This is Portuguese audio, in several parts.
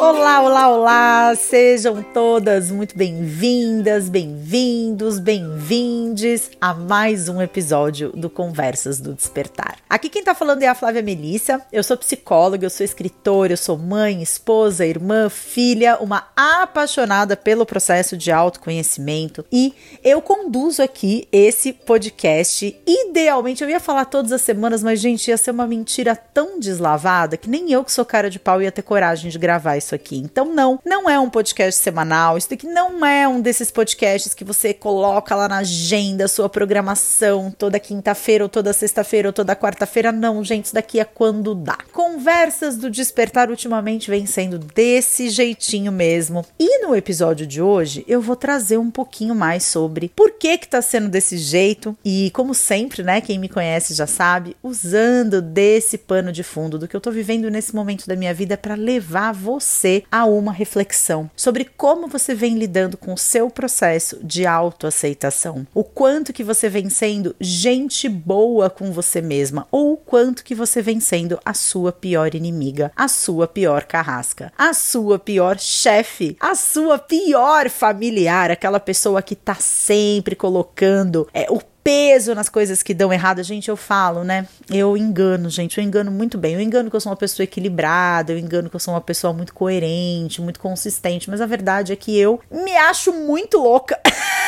Olá, olá, olá! Sejam todas muito bem-vindas, bem-vindos, bem-vindes a mais um episódio do Conversas do Despertar. Aqui quem tá falando é a Flávia Melissa. Eu sou psicóloga, eu sou escritora, eu sou mãe, esposa, irmã, filha, uma apaixonada pelo processo de autoconhecimento e eu conduzo aqui esse podcast. Idealmente, eu ia falar todas as semanas, mas gente, ia ser uma mentira tão deslavada que nem eu que sou cara de pau ia ter coragem de gravar isso isso aqui. Então, não, não é um podcast semanal. Isso daqui não é um desses podcasts que você coloca lá na agenda, sua programação, toda quinta-feira, ou toda sexta-feira, ou toda quarta-feira. Não, gente, isso daqui é quando dá. Conversas do Despertar ultimamente vem sendo desse jeitinho mesmo. E no episódio de hoje, eu vou trazer um pouquinho mais sobre por que que tá sendo desse jeito. E como sempre, né, quem me conhece já sabe, usando desse pano de fundo do que eu tô vivendo nesse momento da minha vida para levar você você a uma reflexão sobre como você vem lidando com o seu processo de autoaceitação. O quanto que você vem sendo gente boa com você mesma ou o quanto que você vem sendo a sua pior inimiga, a sua pior carrasca, a sua pior chefe, a sua pior familiar, aquela pessoa que tá sempre colocando é, o peso nas coisas que dão errado. Gente, eu falo, né? Eu engano, gente. Eu engano muito bem. Eu engano que eu sou uma pessoa equilibrada. Eu engano que eu sou uma pessoa muito coerente, muito consistente. Mas a verdade é que eu me acho muito louca.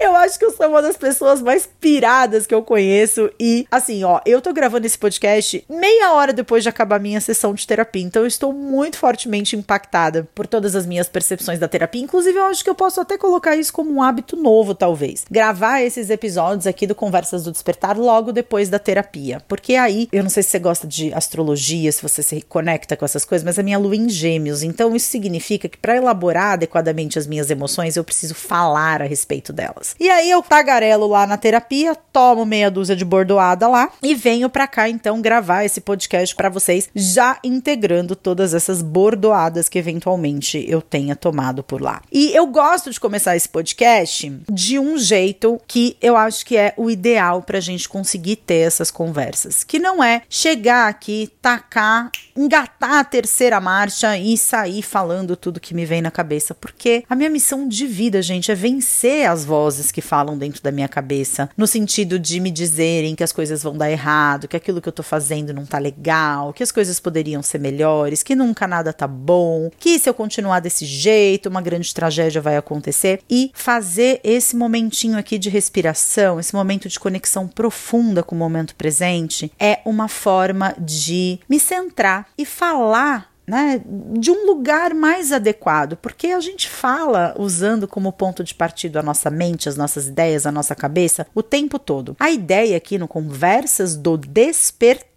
Eu acho que eu sou uma das pessoas mais piradas que eu conheço. E, assim, ó, eu tô gravando esse podcast meia hora depois de acabar minha sessão de terapia. Então, eu estou muito fortemente impactada por todas as minhas percepções da terapia. Inclusive, eu acho que eu posso até colocar isso como um hábito novo, talvez. Gravar esses episódios aqui do Conversas do Despertar logo depois da terapia. Porque aí, eu não sei se você gosta de astrologia, se você se conecta com essas coisas, mas a minha lua em gêmeos. Então, isso significa que para elaborar adequadamente as minhas emoções, eu preciso falar a respeito delas. E aí eu tagarelo lá na terapia, tomo meia dúzia de bordoada lá e venho para cá então gravar esse podcast para vocês, já integrando todas essas bordoadas que eventualmente eu tenha tomado por lá. E eu gosto de começar esse podcast de um jeito que eu acho que é o ideal pra gente conseguir ter essas conversas, que não é chegar aqui, tacar, engatar a terceira marcha e sair falando tudo que me vem na cabeça, porque a minha missão de vida, gente, é vencer as vozes que falam dentro da minha cabeça, no sentido de me dizerem que as coisas vão dar errado, que aquilo que eu tô fazendo não tá legal, que as coisas poderiam ser melhores, que nunca nada tá bom, que se eu continuar desse jeito, uma grande tragédia vai acontecer. E fazer esse momentinho aqui de respiração, esse momento de conexão profunda com o momento presente é uma forma de me centrar e falar né, de um lugar mais adequado, porque a gente fala usando como ponto de partida a nossa mente, as nossas ideias, a nossa cabeça o tempo todo. A ideia aqui no Conversas do Despertar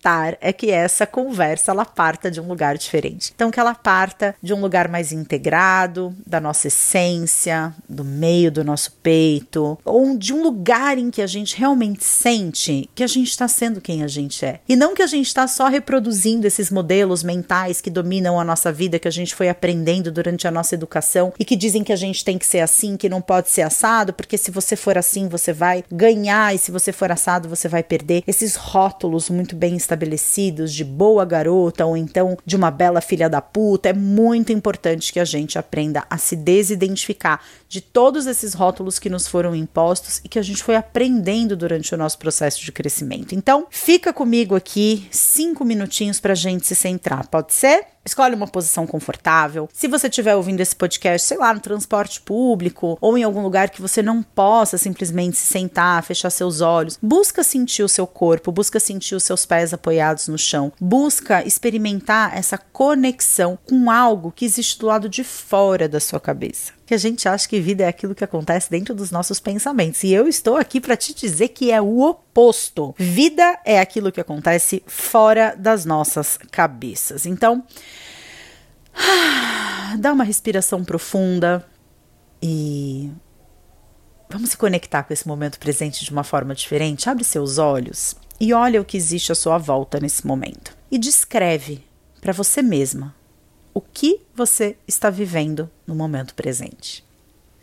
é que essa conversa ela parta de um lugar diferente. Então que ela parta de um lugar mais integrado, da nossa essência, do meio do nosso peito, ou de um lugar em que a gente realmente sente que a gente está sendo quem a gente é. E não que a gente está só reproduzindo esses modelos mentais que dominam a nossa vida, que a gente foi aprendendo durante a nossa educação e que dizem que a gente tem que ser assim, que não pode ser assado, porque se você for assim, você vai ganhar e se você for assado, você vai perder. Esses rótulos muito bem estabelecidos estabelecidos de boa garota ou então de uma bela filha da puta, é muito importante que a gente aprenda a se desidentificar de todos esses rótulos que nos foram impostos e que a gente foi aprendendo durante o nosso processo de crescimento. Então, fica comigo aqui cinco minutinhos para a gente se centrar, pode ser? Escolhe uma posição confortável. Se você estiver ouvindo esse podcast, sei lá, no transporte público ou em algum lugar que você não possa simplesmente se sentar, fechar seus olhos, busca sentir o seu corpo, busca sentir os seus pés apoiados no chão, busca experimentar essa conexão com algo que existe do lado de fora da sua cabeça que a gente acha que vida é aquilo que acontece dentro dos nossos pensamentos. E eu estou aqui para te dizer que é o oposto. Vida é aquilo que acontece fora das nossas cabeças. Então, dá uma respiração profunda e vamos se conectar com esse momento presente de uma forma diferente. Abre seus olhos e olha o que existe à sua volta nesse momento. E descreve para você mesma o que você está vivendo no momento presente.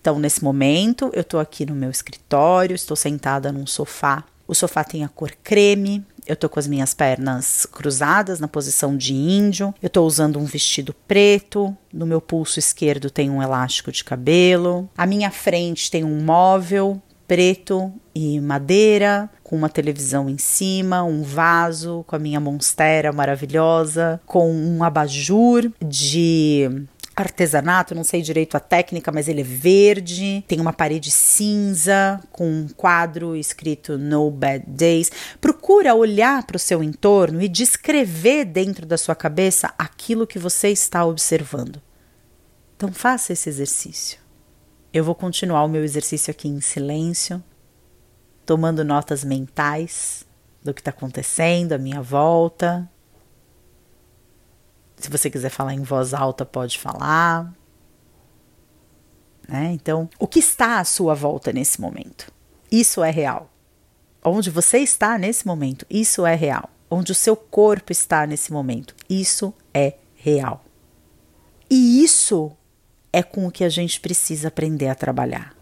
Então, nesse momento, eu estou aqui no meu escritório, estou sentada num sofá. O sofá tem a cor creme, eu tô com as minhas pernas cruzadas na posição de índio, eu tô usando um vestido preto, no meu pulso esquerdo tem um elástico de cabelo, à minha frente tem um móvel preto e madeira, com uma televisão em cima, um vaso com a minha monstera maravilhosa, com um abajur de artesanato, não sei direito a técnica, mas ele é verde, tem uma parede cinza com um quadro escrito No Bad Days. Procura olhar para o seu entorno e descrever dentro da sua cabeça aquilo que você está observando. Então faça esse exercício. Eu vou continuar o meu exercício aqui em silêncio, tomando notas mentais do que está acontecendo à minha volta. Se você quiser falar em voz alta, pode falar. Né? Então, o que está à sua volta nesse momento? Isso é real. Onde você está nesse momento, isso é real. Onde o seu corpo está nesse momento, isso é real. E isso é com o que a gente precisa aprender a trabalhar.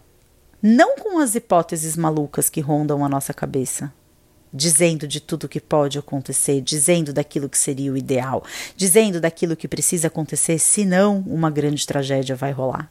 Não com as hipóteses malucas que rondam a nossa cabeça, dizendo de tudo que pode acontecer, dizendo daquilo que seria o ideal, dizendo daquilo que precisa acontecer, senão uma grande tragédia vai rolar.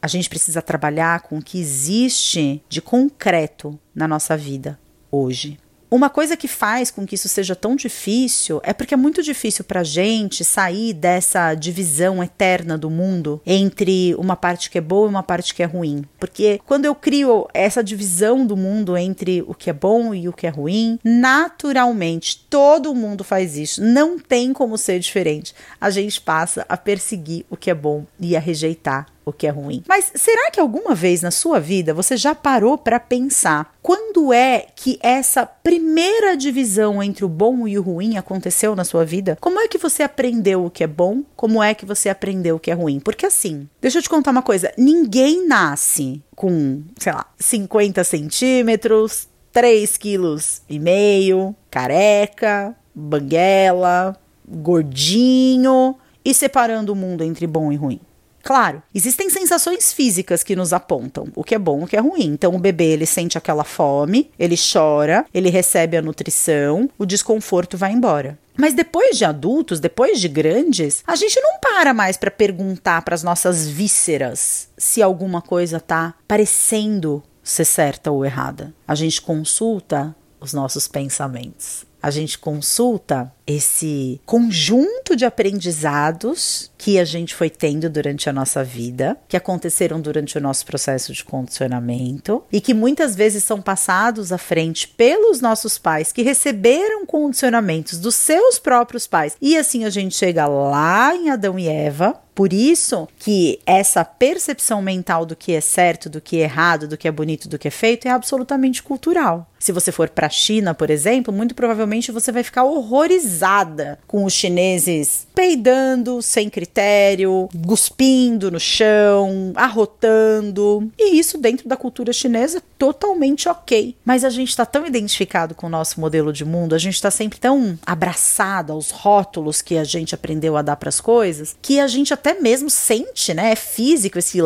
A gente precisa trabalhar com o que existe de concreto na nossa vida hoje. Uma coisa que faz com que isso seja tão difícil é porque é muito difícil para gente sair dessa divisão eterna do mundo entre uma parte que é boa e uma parte que é ruim. Porque quando eu crio essa divisão do mundo entre o que é bom e o que é ruim, naturalmente todo mundo faz isso. Não tem como ser diferente. A gente passa a perseguir o que é bom e a rejeitar o que é ruim. Mas será que alguma vez na sua vida você já parou para pensar quando é que essa primeira divisão entre o bom e o ruim aconteceu na sua vida? Como é que você aprendeu o que é bom? Como é que você aprendeu o que é ruim? Porque assim, deixa eu te contar uma coisa: ninguém nasce com, sei lá, 50 centímetros, 3 quilos e meio, careca, banguela, gordinho e separando o mundo entre bom e ruim. Claro, existem sensações físicas que nos apontam o que é bom o que é ruim. Então, o bebê ele sente aquela fome, ele chora, ele recebe a nutrição, o desconforto vai embora. Mas depois de adultos, depois de grandes, a gente não para mais para perguntar para as nossas vísceras se alguma coisa tá parecendo ser certa ou errada. A gente consulta os nossos pensamentos. A gente consulta esse conjunto de aprendizados que a gente foi tendo durante a nossa vida, que aconteceram durante o nosso processo de condicionamento e que muitas vezes são passados à frente pelos nossos pais que receberam condicionamentos dos seus próprios pais. E assim a gente chega lá em Adão e Eva, por isso que essa percepção mental do que é certo, do que é errado, do que é bonito, do que é feito é absolutamente cultural. Se você for para a China, por exemplo, muito provavelmente você vai ficar horrorizada com os chineses peidando sem critério, cuspindo no chão, arrotando. E isso dentro da cultura chinesa totalmente ok. Mas a gente está tão identificado com o nosso modelo de mundo, a gente está sempre tão abraçado aos rótulos que a gente aprendeu a dar para as coisas, que a gente até mesmo sente, né? É físico esse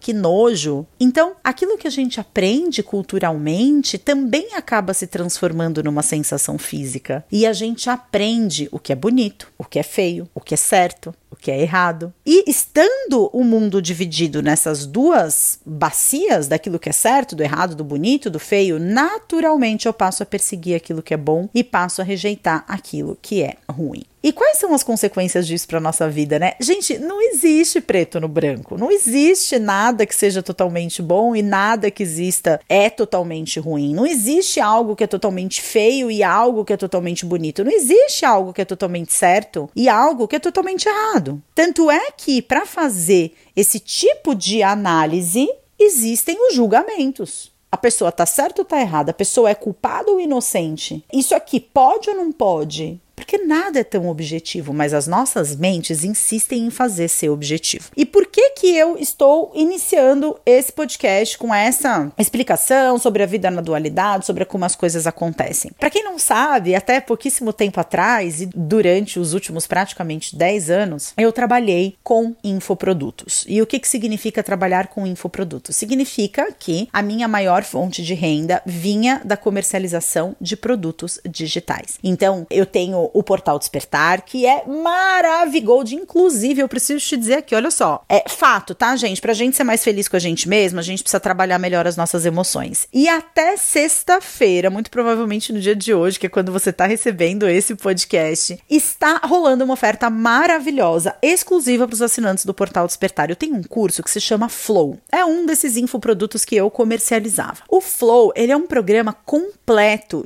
que nojo. Então, aquilo que a gente aprende culturalmente também acaba se transformando numa sensação física. E a gente aprende o que é bonito, o que é feio, o que é certo, o que é errado. E estando o mundo dividido nessas duas bacias daquilo que é certo, do errado, do bonito, do feio, naturalmente eu passo a perseguir aquilo que é bom e passo a rejeitar aquilo que é ruim. E quais são as consequências disso para nossa vida, né? Gente, não existe preto no branco. Não existe nada que seja totalmente bom e nada que exista é totalmente ruim. Não existe algo que é totalmente feio e algo que é totalmente bonito. Não existe algo que é totalmente certo e algo que é totalmente errado. Tanto é que para fazer esse tipo de análise existem os julgamentos. A pessoa está certa ou está errada? A pessoa é culpada ou inocente? Isso aqui pode ou não pode? Porque nada é tão objetivo, mas as nossas mentes insistem em fazer ser objetivo. E por que que eu estou iniciando esse podcast com essa explicação sobre a vida na dualidade, sobre como as coisas acontecem. Para quem não sabe, até pouquíssimo tempo atrás e durante os últimos praticamente 10 anos, eu trabalhei com infoprodutos. E o que, que significa trabalhar com infoprodutos? Significa que a minha maior fonte de renda vinha da comercialização de produtos digitais. Então, eu tenho o portal Despertar, que é maravilhoso. Inclusive, eu preciso te dizer aqui, olha só, é fato, tá, gente? Pra gente ser mais feliz com a gente mesma, a gente precisa trabalhar melhor as nossas emoções. E até sexta-feira, muito provavelmente no dia de hoje, que é quando você tá recebendo esse podcast, está rolando uma oferta maravilhosa, exclusiva para os assinantes do portal Despertar. Eu tenho um curso que se chama Flow. É um desses infoprodutos que eu comercializava. O Flow, ele é um programa completo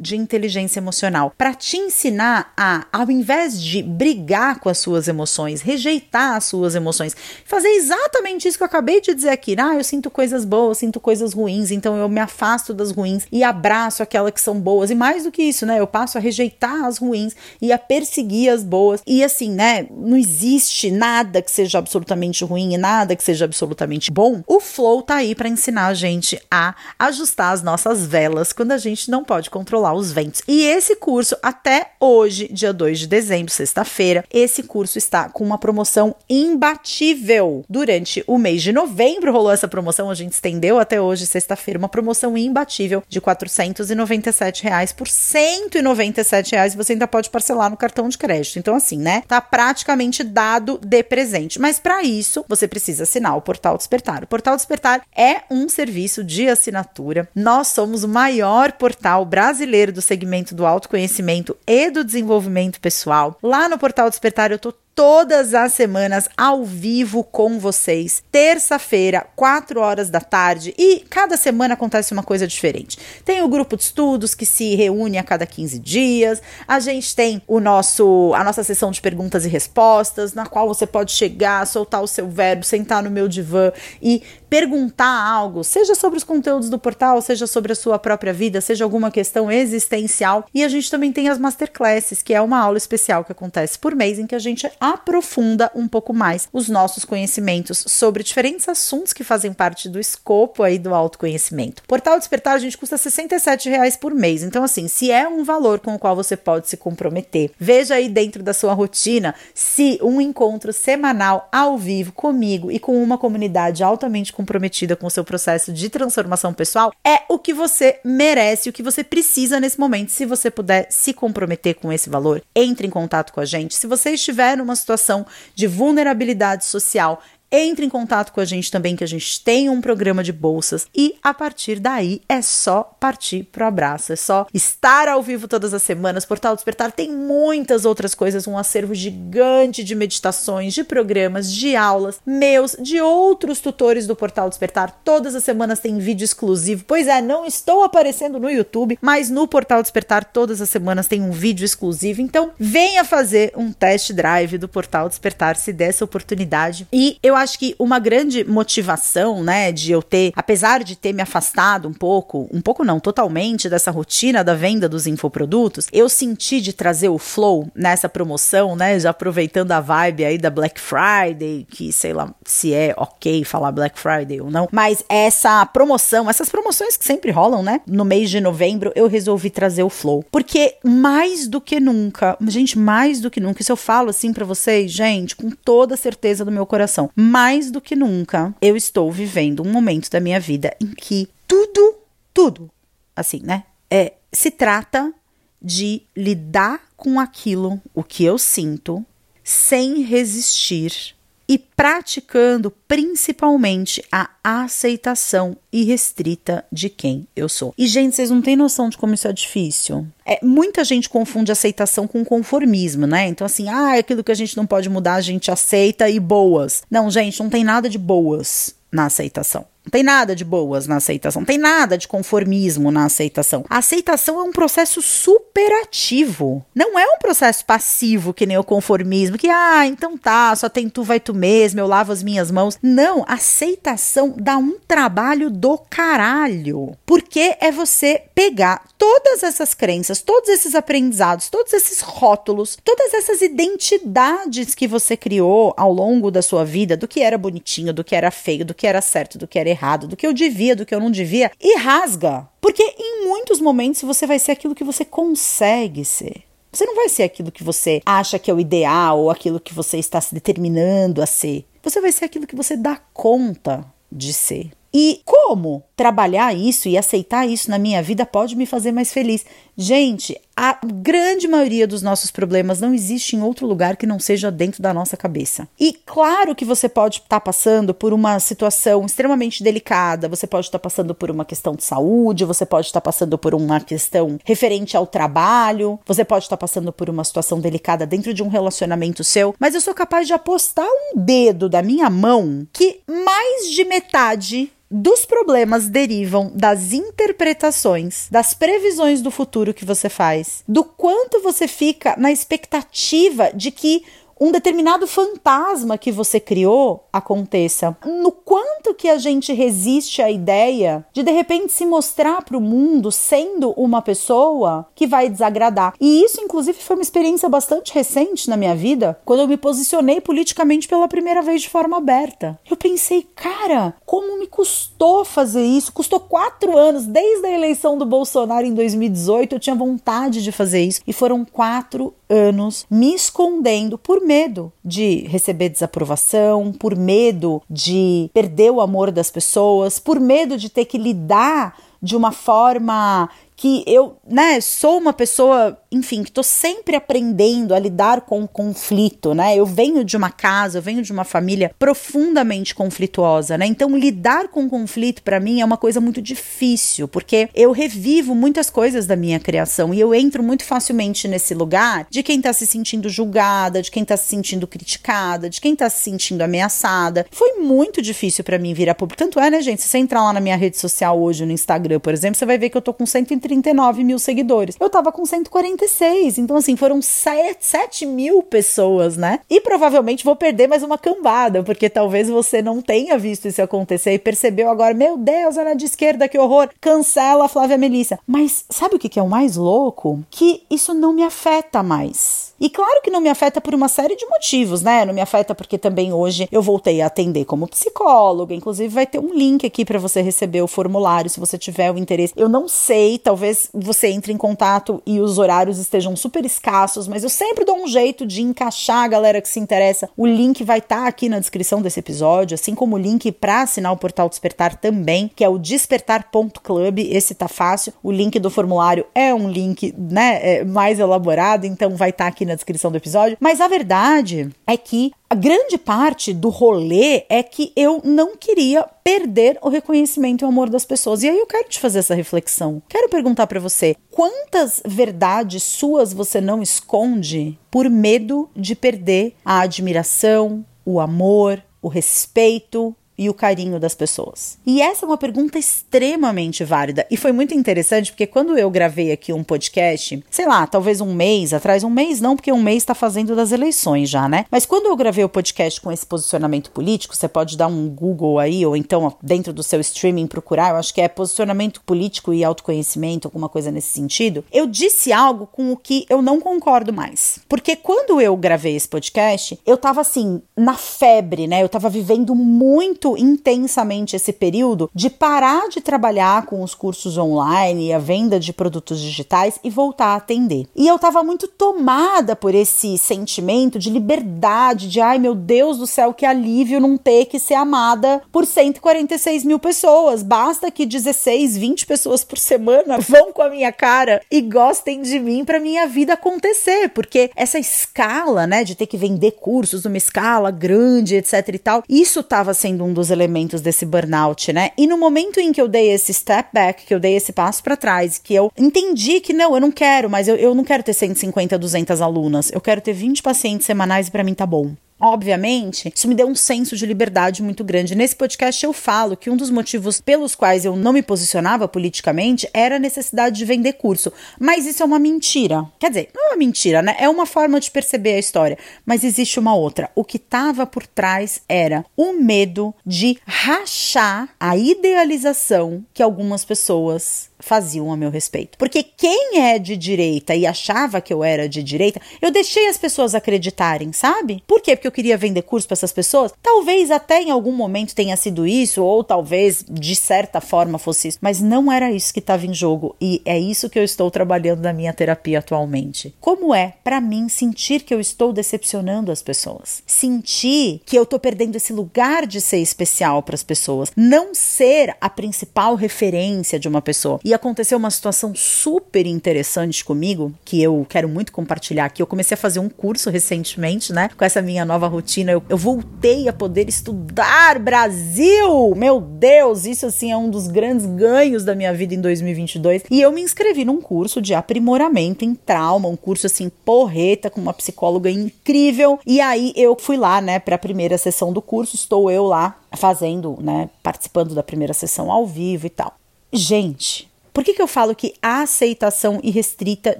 de inteligência emocional para te ensinar a, ao invés de brigar com as suas emoções, rejeitar as suas emoções, fazer exatamente isso que eu acabei de dizer aqui. Ah, eu sinto coisas boas, sinto coisas ruins, então eu me afasto das ruins e abraço aquelas que são boas. E mais do que isso, né? Eu passo a rejeitar as ruins e a perseguir as boas. E assim, né? Não existe nada que seja absolutamente ruim e nada que seja absolutamente bom. O Flow tá aí para ensinar a gente a ajustar as nossas velas quando a gente não pode controlar os ventos. E esse curso, até hoje, dia 2 de dezembro, sexta-feira, esse curso está com uma promoção imbatível. Durante o mês de novembro rolou essa promoção, a gente estendeu até hoje, sexta-feira, uma promoção imbatível de 497 reais por 197 reais. Você ainda pode parcelar no cartão de crédito. Então, assim, né? Tá praticamente dado de presente. Mas para isso, você precisa assinar o Portal Despertar. O Portal Despertar é um serviço de assinatura. Nós somos o maior portal brasileiro do segmento do autoconhecimento e do desenvolvimento pessoal. Lá no Portal Despertar eu tô todas as semanas ao vivo com vocês. Terça-feira, 4 horas da tarde, e cada semana acontece uma coisa diferente. Tem o grupo de estudos que se reúne a cada 15 dias. A gente tem o nosso a nossa sessão de perguntas e respostas, na qual você pode chegar, soltar o seu verbo, sentar no meu divã e perguntar algo, seja sobre os conteúdos do portal, seja sobre a sua própria vida, seja alguma questão existencial. E a gente também tem as masterclasses, que é uma aula especial que acontece por mês em que a gente aprofunda um pouco mais os nossos conhecimentos sobre diferentes assuntos que fazem parte do escopo aí do autoconhecimento. Portal Despertar a gente custa 67 reais por mês, então assim, se é um valor com o qual você pode se comprometer, veja aí dentro da sua rotina se um encontro semanal ao vivo comigo e com uma comunidade altamente comprometida com o seu processo de transformação pessoal é o que você merece, o que você precisa nesse momento. Se você puder se comprometer com esse valor, entre em contato com a gente. Se você estiver numa situação de vulnerabilidade social, entre em contato com a gente também, que a gente tem um programa de bolsas e a partir daí é só partir pro abraço, é só estar ao vivo todas as semanas. Portal Despertar tem muitas outras coisas, um acervo gigante de meditações, de programas, de aulas meus, de outros tutores do Portal Despertar. Todas as semanas tem vídeo exclusivo. Pois é, não estou aparecendo no YouTube, mas no Portal Despertar todas as semanas tem um vídeo exclusivo. Então, venha fazer um test drive do Portal Despertar se der essa oportunidade. E eu acho que uma grande motivação, né, de eu ter, apesar de ter me afastado um pouco, um pouco não, totalmente dessa rotina da venda dos infoprodutos, eu senti de trazer o flow nessa promoção, né, já aproveitando a vibe aí da Black Friday, que sei lá se é ok falar Black Friday ou não, mas essa promoção, essas promoções que sempre rolam, né, no mês de novembro, eu resolvi trazer o flow, porque mais do que nunca, gente, mais do que nunca, isso eu falo assim para vocês, gente, com toda certeza do meu coração, mais do que nunca, eu estou vivendo um momento da minha vida em que tudo, tudo, assim, né? É, se trata de lidar com aquilo, o que eu sinto, sem resistir e praticando principalmente a aceitação irrestrita de quem eu sou. E, gente, vocês não têm noção de como isso é difícil. É, muita gente confunde aceitação com conformismo, né? Então, assim, ah, aquilo que a gente não pode mudar, a gente aceita e boas. Não, gente, não tem nada de boas na aceitação. Não tem nada de boas na aceitação, não tem nada de conformismo na aceitação. A aceitação é um processo superativo. Não é um processo passivo que nem o conformismo, que ah, então tá, só tem tu, vai tu mesmo, eu lavo as minhas mãos. Não, aceitação dá um trabalho do caralho. Porque é você pegar todas essas crenças, todos esses aprendizados, todos esses rótulos, todas essas identidades que você criou ao longo da sua vida, do que era bonitinho, do que era feio, do que era certo, do que era errado, do que eu devia, do que eu não devia, e rasga. Porque em muitos momentos você vai ser aquilo que você consegue ser. Você não vai ser aquilo que você acha que é o ideal ou aquilo que você está se determinando a ser. Você vai ser aquilo que você dá conta de ser. E como trabalhar isso e aceitar isso na minha vida pode me fazer mais feliz? Gente, a grande maioria dos nossos problemas não existe em outro lugar que não seja dentro da nossa cabeça. E claro que você pode estar tá passando por uma situação extremamente delicada, você pode estar tá passando por uma questão de saúde, você pode estar tá passando por uma questão referente ao trabalho, você pode estar tá passando por uma situação delicada dentro de um relacionamento seu, mas eu sou capaz de apostar um dedo da minha mão que mais de metade dos problemas derivam das interpretações, das previsões do futuro que você faz, do quanto você fica na expectativa de que um determinado fantasma que você criou aconteça. No quanto que a gente resiste à ideia de de repente se mostrar para o mundo sendo uma pessoa que vai desagradar. E isso inclusive foi uma experiência bastante recente na minha vida, quando eu me posicionei politicamente pela primeira vez de forma aberta. Eu pensei, cara, como me custou fazer isso? Custou quatro anos, desde a eleição do Bolsonaro em 2018, eu tinha vontade de fazer isso. E foram quatro anos me escondendo por medo de receber desaprovação, por medo de perder o amor das pessoas, por medo de ter que lidar de uma forma que eu, né, sou uma pessoa, enfim, que estou sempre aprendendo a lidar com o conflito, né? Eu venho de uma casa, eu venho de uma família profundamente conflituosa, né? Então lidar com conflito para mim é uma coisa muito difícil, porque eu revivo muitas coisas da minha criação e eu entro muito facilmente nesse lugar de quem tá se sentindo julgada, de quem tá se sentindo criticada, de quem tá se sentindo ameaçada. Foi muito difícil para mim virar público. Tanto é, né, gente? Se você entrar lá na minha rede social hoje, no Instagram, por exemplo, você vai ver que eu tô com 130 139 mil seguidores. Eu tava com 146, então assim, foram 7, 7 mil pessoas, né? E provavelmente vou perder mais uma cambada, porque talvez você não tenha visto isso acontecer e percebeu agora, meu Deus, ela é de esquerda, que horror, cancela a Flávia Melissa. Mas sabe o que é o mais louco? Que isso não me afeta mais. E claro que não me afeta por uma série de motivos, né? Não me afeta porque também hoje eu voltei a atender como psicóloga. Inclusive, vai ter um link aqui para você receber o formulário se você tiver o interesse. Eu não sei, talvez você entre em contato e os horários estejam super escassos, mas eu sempre dou um jeito de encaixar a galera que se interessa. O link vai estar tá aqui na descrição desse episódio, assim como o link para assinar o portal Despertar também, que é o despertar.club. Esse tá fácil. O link do formulário é um link, né, é mais elaborado, então vai estar tá aqui na descrição do episódio. Mas a verdade é que a grande parte do rolê é que eu não queria perder o reconhecimento e o amor das pessoas. E aí eu quero te fazer essa reflexão. Quero perguntar para você: quantas verdades suas você não esconde por medo de perder a admiração, o amor, o respeito, e o carinho das pessoas? E essa é uma pergunta extremamente válida e foi muito interessante porque quando eu gravei aqui um podcast, sei lá, talvez um mês atrás, um mês não, porque um mês está fazendo das eleições já, né? Mas quando eu gravei o podcast com esse posicionamento político, você pode dar um Google aí ou então dentro do seu streaming procurar, eu acho que é posicionamento político e autoconhecimento, alguma coisa nesse sentido. Eu disse algo com o que eu não concordo mais. Porque quando eu gravei esse podcast, eu tava assim, na febre, né? Eu tava vivendo muito muito intensamente esse período de parar de trabalhar com os cursos online e a venda de produtos digitais e voltar a atender. E eu estava muito tomada por esse sentimento de liberdade, de ai meu Deus do céu, que alívio não ter que ser amada por 146 mil pessoas. Basta que 16, 20 pessoas por semana vão com a minha cara e gostem de mim para minha vida acontecer, porque essa escala, né, de ter que vender cursos numa escala grande, etc e tal, isso estava sendo um dos elementos desse burnout, né? E no momento em que eu dei esse step back, que eu dei esse passo para trás, que eu entendi que não, eu não quero, mas eu, eu não quero ter 150, 200 alunas, eu quero ter 20 pacientes semanais e para mim tá bom. Obviamente, isso me deu um senso de liberdade muito grande. Nesse podcast eu falo que um dos motivos pelos quais eu não me posicionava politicamente era a necessidade de vender curso. Mas isso é uma mentira. Quer dizer, não é uma mentira, né? É uma forma de perceber a história. Mas existe uma outra. O que estava por trás era o medo de rachar a idealização que algumas pessoas faziam a meu respeito. Porque quem é de direita e achava que eu era de direita, eu deixei as pessoas acreditarem, sabe? Por quê? Porque eu queria vender curso para essas pessoas? Talvez até em algum momento tenha sido isso, ou talvez de certa forma fosse isso, mas não era isso que estava em jogo e é isso que eu estou trabalhando na minha terapia atualmente. Como é para mim sentir que eu estou decepcionando as pessoas? Sentir que eu estou perdendo esse lugar de ser especial para as pessoas, não ser a principal referência de uma pessoa. E aconteceu uma situação super interessante comigo, que eu quero muito compartilhar aqui. Eu comecei a fazer um curso recentemente, né? Com essa minha nova rotina. Eu, eu voltei a poder estudar Brasil! Meu Deus, isso assim é um dos grandes ganhos da minha vida em 2022. E eu me inscrevi num curso de aprimoramento em trauma, um curso assim porreta com uma psicóloga incrível. E aí eu fui lá, né, para a primeira sessão do curso. Estou eu lá fazendo, né, participando da primeira sessão ao vivo e tal. Gente, por que, que eu falo que a aceitação irrestrita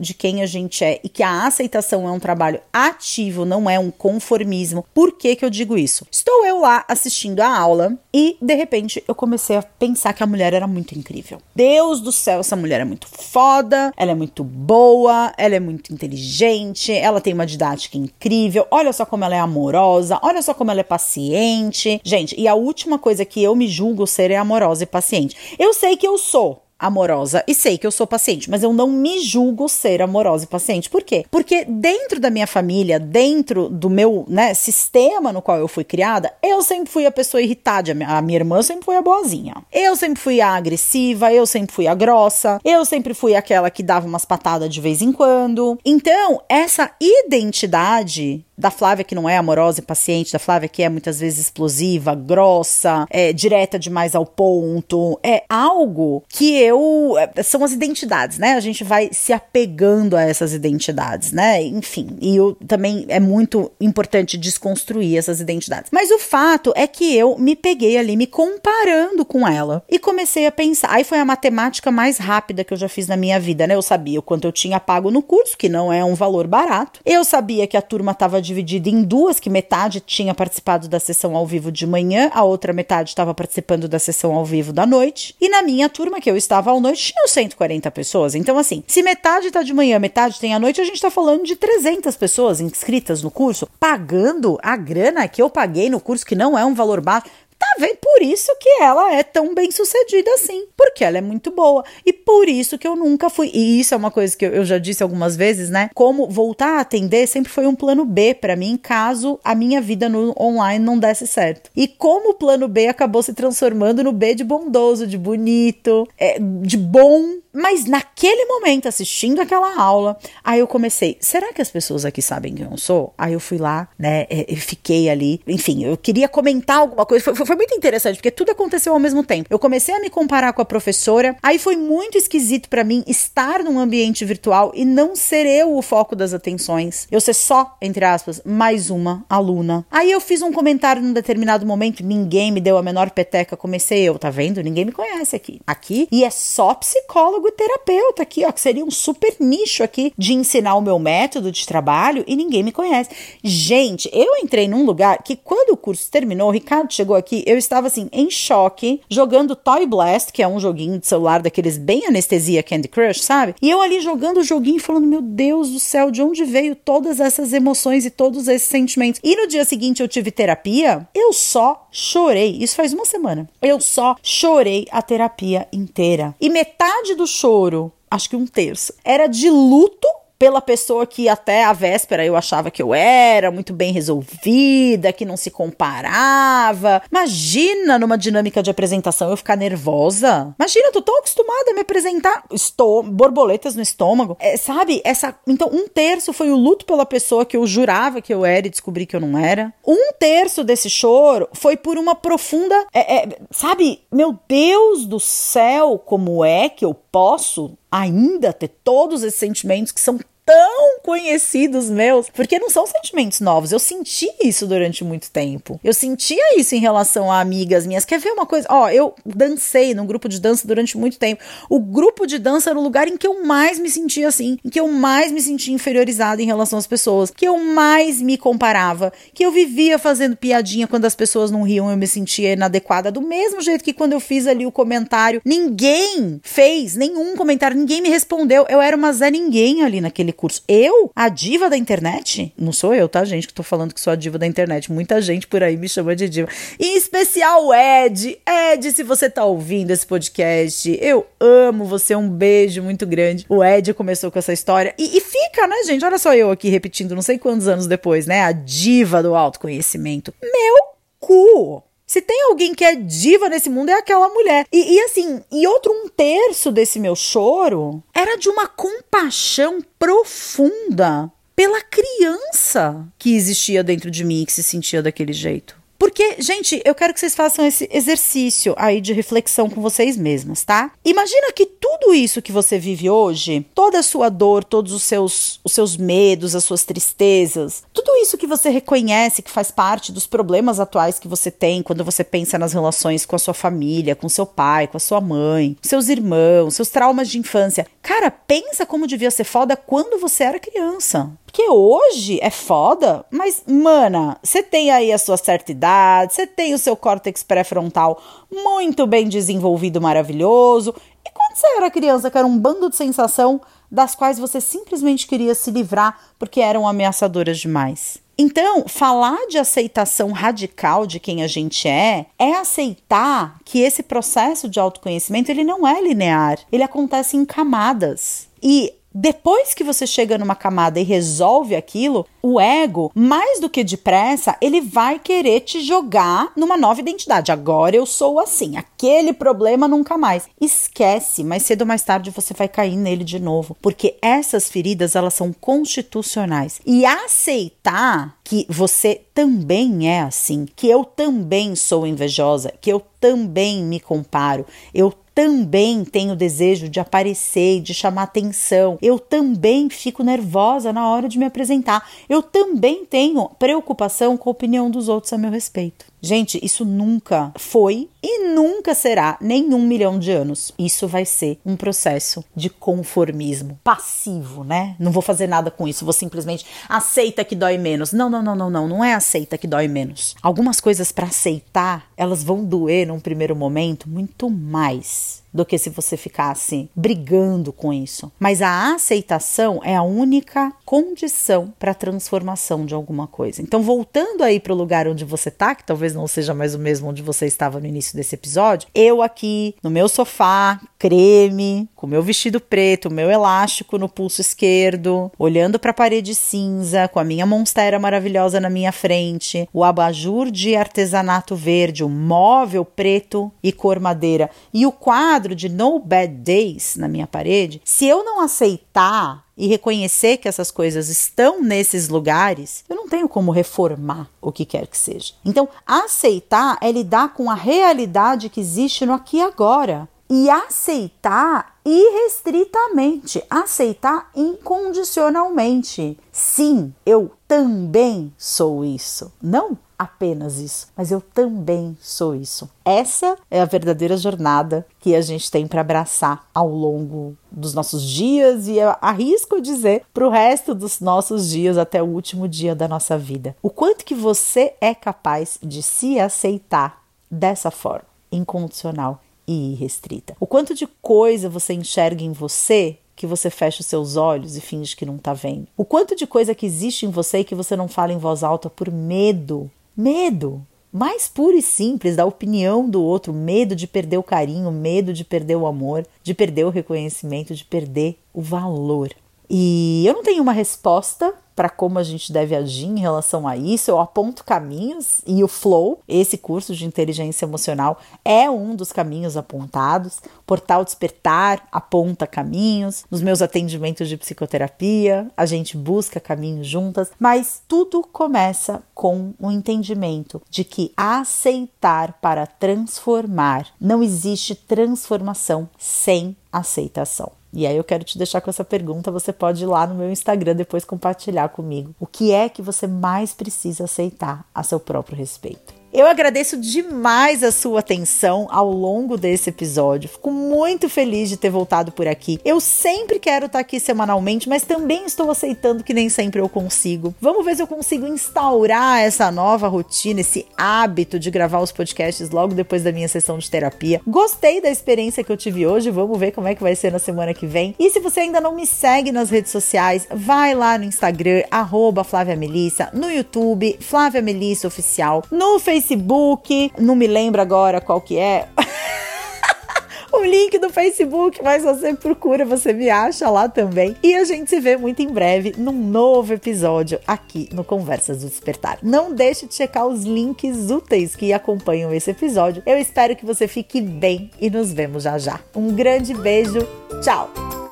de quem a gente é e que a aceitação é um trabalho ativo, não é um conformismo? Por que, que eu digo isso? Estou eu lá assistindo a aula e de repente eu comecei a pensar que a mulher era muito incrível. Deus do céu, essa mulher é muito foda, ela é muito boa, ela é muito inteligente, ela tem uma didática incrível, olha só como ela é amorosa, olha só como ela é paciente. Gente, e a última coisa que eu me julgo ser é amorosa e paciente. Eu sei que eu sou, amorosa e sei que eu sou paciente, mas eu não me julgo ser amorosa e paciente. Por quê? Porque dentro da minha família, dentro do meu né, sistema no qual eu fui criada, eu sempre fui a pessoa irritada. A minha irmã sempre foi a boazinha. Eu sempre fui a agressiva, eu sempre fui a grossa, eu sempre fui aquela que dava umas patadas de vez em quando. Então, essa identidade da Flávia que não é amorosa e paciente, da Flávia que é muitas vezes explosiva, grossa, é direta demais ao ponto, é algo que eu é, são as identidades, né? A gente vai se apegando a essas identidades, né? Enfim, e eu, também é muito importante desconstruir essas identidades. Mas o fato é que eu me peguei ali me comparando com ela e comecei a pensar. Aí foi a matemática mais rápida que eu já fiz na minha vida, né? Eu sabia o quanto eu tinha pago no curso, que não é um valor barato. Eu sabia que a turma estava dividida em duas, que metade tinha participado da sessão ao vivo de manhã, a outra metade estava participando da sessão ao vivo da noite. E na minha turma, que eu estava à noite, tinham 140 pessoas. Então, assim, se metade tá de manhã, metade tem à noite, a gente tá falando de 300 pessoas inscritas no curso, pagando a grana que eu paguei no curso, que não é um valor baixo. Tá vendo? Por isso que ela é tão bem sucedida assim. Porque ela é muito boa. E por isso que eu nunca fui. E isso é uma coisa que eu já disse algumas vezes, né? Como voltar a atender sempre foi um plano B para mim, caso a minha vida no online não desse certo. E como o plano B acabou se transformando no B de bondoso, de bonito, é, de bom mas naquele momento, assistindo aquela aula, aí eu comecei, será que as pessoas aqui sabem quem eu sou? Aí eu fui lá, né, e fiquei ali, enfim, eu queria comentar alguma coisa, foi, foi, muito interessante, porque tudo aconteceu ao mesmo tempo. Eu comecei a me comparar com a professora, aí foi muito esquisito para mim estar num ambiente virtual e não ser eu o foco das atenções, eu ser só, entre aspas, mais uma aluna. Aí eu fiz um comentário num determinado momento, ninguém me deu a menor peteca, comecei eu, tá vendo? Ninguém me conhece aqui. Aqui, e é só psicólogo e terapeuta aqui, ó, que seria um super nicho aqui de ensinar o meu método de trabalho e ninguém me conhece. Gente, eu entrei num lugar que quando o curso terminou, o Ricardo chegou aqui, eu estava assim em choque, jogando Toy Blast, que é um joguinho de celular daqueles bem anestesia Candy Crush, sabe? E eu ali jogando o joguinho falando, meu Deus do céu, de onde veio todas essas emoções e todos esses sentimentos? E no dia seguinte eu tive terapia, eu só chorei. Isso faz uma semana. Eu só chorei a terapia inteira. E metade do choro, acho que um terço, era de luto pela pessoa que até a véspera eu achava que eu era, muito bem resolvida, que não se comparava. Imagina numa dinâmica de apresentação eu ficar nervosa. Imagina, eu tô tão acostumada a me apresentar. Estou borboletas no estômago. É, sabe? Essa. Então, um terço foi o luto pela pessoa que eu jurava que eu era e descobri que eu não era. Um terço desse choro foi por uma profunda. É, é, sabe? Meu Deus do céu, como é que eu posso ainda ter todos esses sentimentos que são tão conhecidos meus, porque não são sentimentos novos. Eu senti isso durante muito tempo. Eu sentia isso em relação a amigas minhas. Quer ver uma coisa? Ó, eu dancei num grupo de dança durante muito tempo. O grupo de dança era o lugar em que eu mais me sentia assim, em que eu mais me sentia inferiorizada em relação às pessoas, que eu mais me comparava, que eu vivia fazendo piadinha quando as pessoas não riam, eu me sentia inadequada, do mesmo jeito que quando eu fiz ali o comentário, ninguém fez nenhum comentário, ninguém me respondeu. Eu era uma Zé Ninguém ali naquele curso. Eu, a diva da internet, não sou eu, tá, gente, que tô falando que sou a diva da internet. Muita gente por aí me chama de diva. Em especial o Ed. Ed, se você tá ouvindo esse podcast, eu amo você. Um beijo muito grande. O Ed começou com essa história. E, e fica, né, gente? Olha só eu aqui repetindo, não sei quantos anos depois, né? A diva do autoconhecimento. Meu cu! Se tem alguém que é diva nesse mundo, é aquela mulher. E, e, assim, e outro um terço desse meu choro era de uma compaixão profunda pela criança que existia dentro de mim que se sentia daquele jeito. Porque, gente, eu quero que vocês façam esse exercício aí de reflexão com vocês mesmas, tá? Imagina que tudo isso que você vive hoje, toda a sua dor, todos os seus, os seus medos, as suas tristezas, tudo isso que você reconhece que faz parte dos problemas atuais que você tem quando você pensa nas relações com a sua família, com seu pai, com a sua mãe, seus irmãos, seus traumas de infância. Cara, pensa como devia ser foda quando você era criança. Porque hoje é foda, mas, mana, você tem aí a sua certa idade, você tem o seu córtex pré-frontal muito bem desenvolvido, maravilhoso. E quando você era criança, que era um bando de sensação das quais você simplesmente queria se livrar porque eram ameaçadoras demais. Então, falar de aceitação radical de quem a gente é é aceitar que esse processo de autoconhecimento ele não é linear, ele acontece em camadas. E depois que você chega numa camada e resolve aquilo, o ego, mais do que depressa, ele vai querer te jogar numa nova identidade. Agora eu sou assim, aquele problema nunca mais. Esquece, mais cedo ou mais tarde você vai cair nele de novo, porque essas feridas elas são constitucionais. E aceitar que você também é assim, que eu também sou invejosa, que eu também me comparo, eu também tenho desejo de aparecer, de chamar atenção. Eu também fico nervosa na hora de me apresentar. Eu também tenho preocupação com a opinião dos outros a meu respeito. Gente, isso nunca foi e nunca será nenhum milhão de anos. Isso vai ser um processo de conformismo passivo, né? Não vou fazer nada com isso, vou simplesmente aceita que dói menos. Não, não, não, não, não, não é aceita que dói menos. Algumas coisas para aceitar, elas vão doer num primeiro momento muito mais do que se você ficasse brigando com isso. Mas a aceitação é a única condição para a transformação de alguma coisa. Então, voltando aí para o lugar onde você tá, que talvez não seja mais o mesmo onde você estava no início desse episódio, eu aqui no meu sofá, creme, com meu vestido preto, meu elástico no pulso esquerdo, olhando para a parede cinza, com a minha monstera maravilhosa na minha frente, o abajur de artesanato verde, o móvel preto e cor madeira e o quadro quadro de No Bad Days na minha parede, se eu não aceitar e reconhecer que essas coisas estão nesses lugares, eu não tenho como reformar o que quer que seja. Então, aceitar é lidar com a realidade que existe no aqui e agora. E aceitar irrestritamente, aceitar incondicionalmente. Sim, eu também sou isso. Não apenas isso, mas eu também sou isso. Essa é a verdadeira jornada que a gente tem para abraçar ao longo dos nossos dias e arrisco dizer para o resto dos nossos dias até o último dia da nossa vida. O quanto que você é capaz de se aceitar dessa forma, incondicional e irrestrita. O quanto de coisa você enxerga em você que você fecha os seus olhos e finge que não está vendo. O quanto de coisa que existe em você e que você não fala em voz alta por medo Medo, mais puro e simples da opinião do outro, medo de perder o carinho, medo de perder o amor, de perder o reconhecimento, de perder o valor. E eu não tenho uma resposta para como a gente deve agir em relação a isso. Eu aponto caminhos e o Flow, esse curso de inteligência emocional, é um dos caminhos apontados. Portal Despertar aponta caminhos. Nos meus atendimentos de psicoterapia, a gente busca caminhos juntas, mas tudo começa com o entendimento de que aceitar para transformar não existe transformação sem aceitação. E aí eu quero te deixar com essa pergunta, você pode ir lá no meu Instagram depois compartilhar comigo. O que é que você mais precisa aceitar a seu próprio respeito? Eu agradeço demais a sua atenção ao longo desse episódio. Fico muito feliz de ter voltado por aqui. Eu sempre quero estar aqui semanalmente, mas também estou aceitando que nem sempre eu consigo. Vamos ver se eu consigo instaurar essa nova rotina, esse hábito de gravar os podcasts logo depois da minha sessão de terapia. Gostei da experiência que eu tive hoje, vamos ver como é que vai ser na semana que vem. E se você ainda não me segue nas redes sociais, vai lá no Instagram, arroba Flávia Melissa, no YouTube, Flávia Melissa Oficial, no Facebook Facebook, não me lembro agora qual que é. o link do Facebook, mas você procura, você me acha lá também. E a gente se vê muito em breve num novo episódio aqui no Conversas do Despertar. Não deixe de checar os links úteis que acompanham esse episódio. Eu espero que você fique bem e nos vemos já já. Um grande beijo, tchau!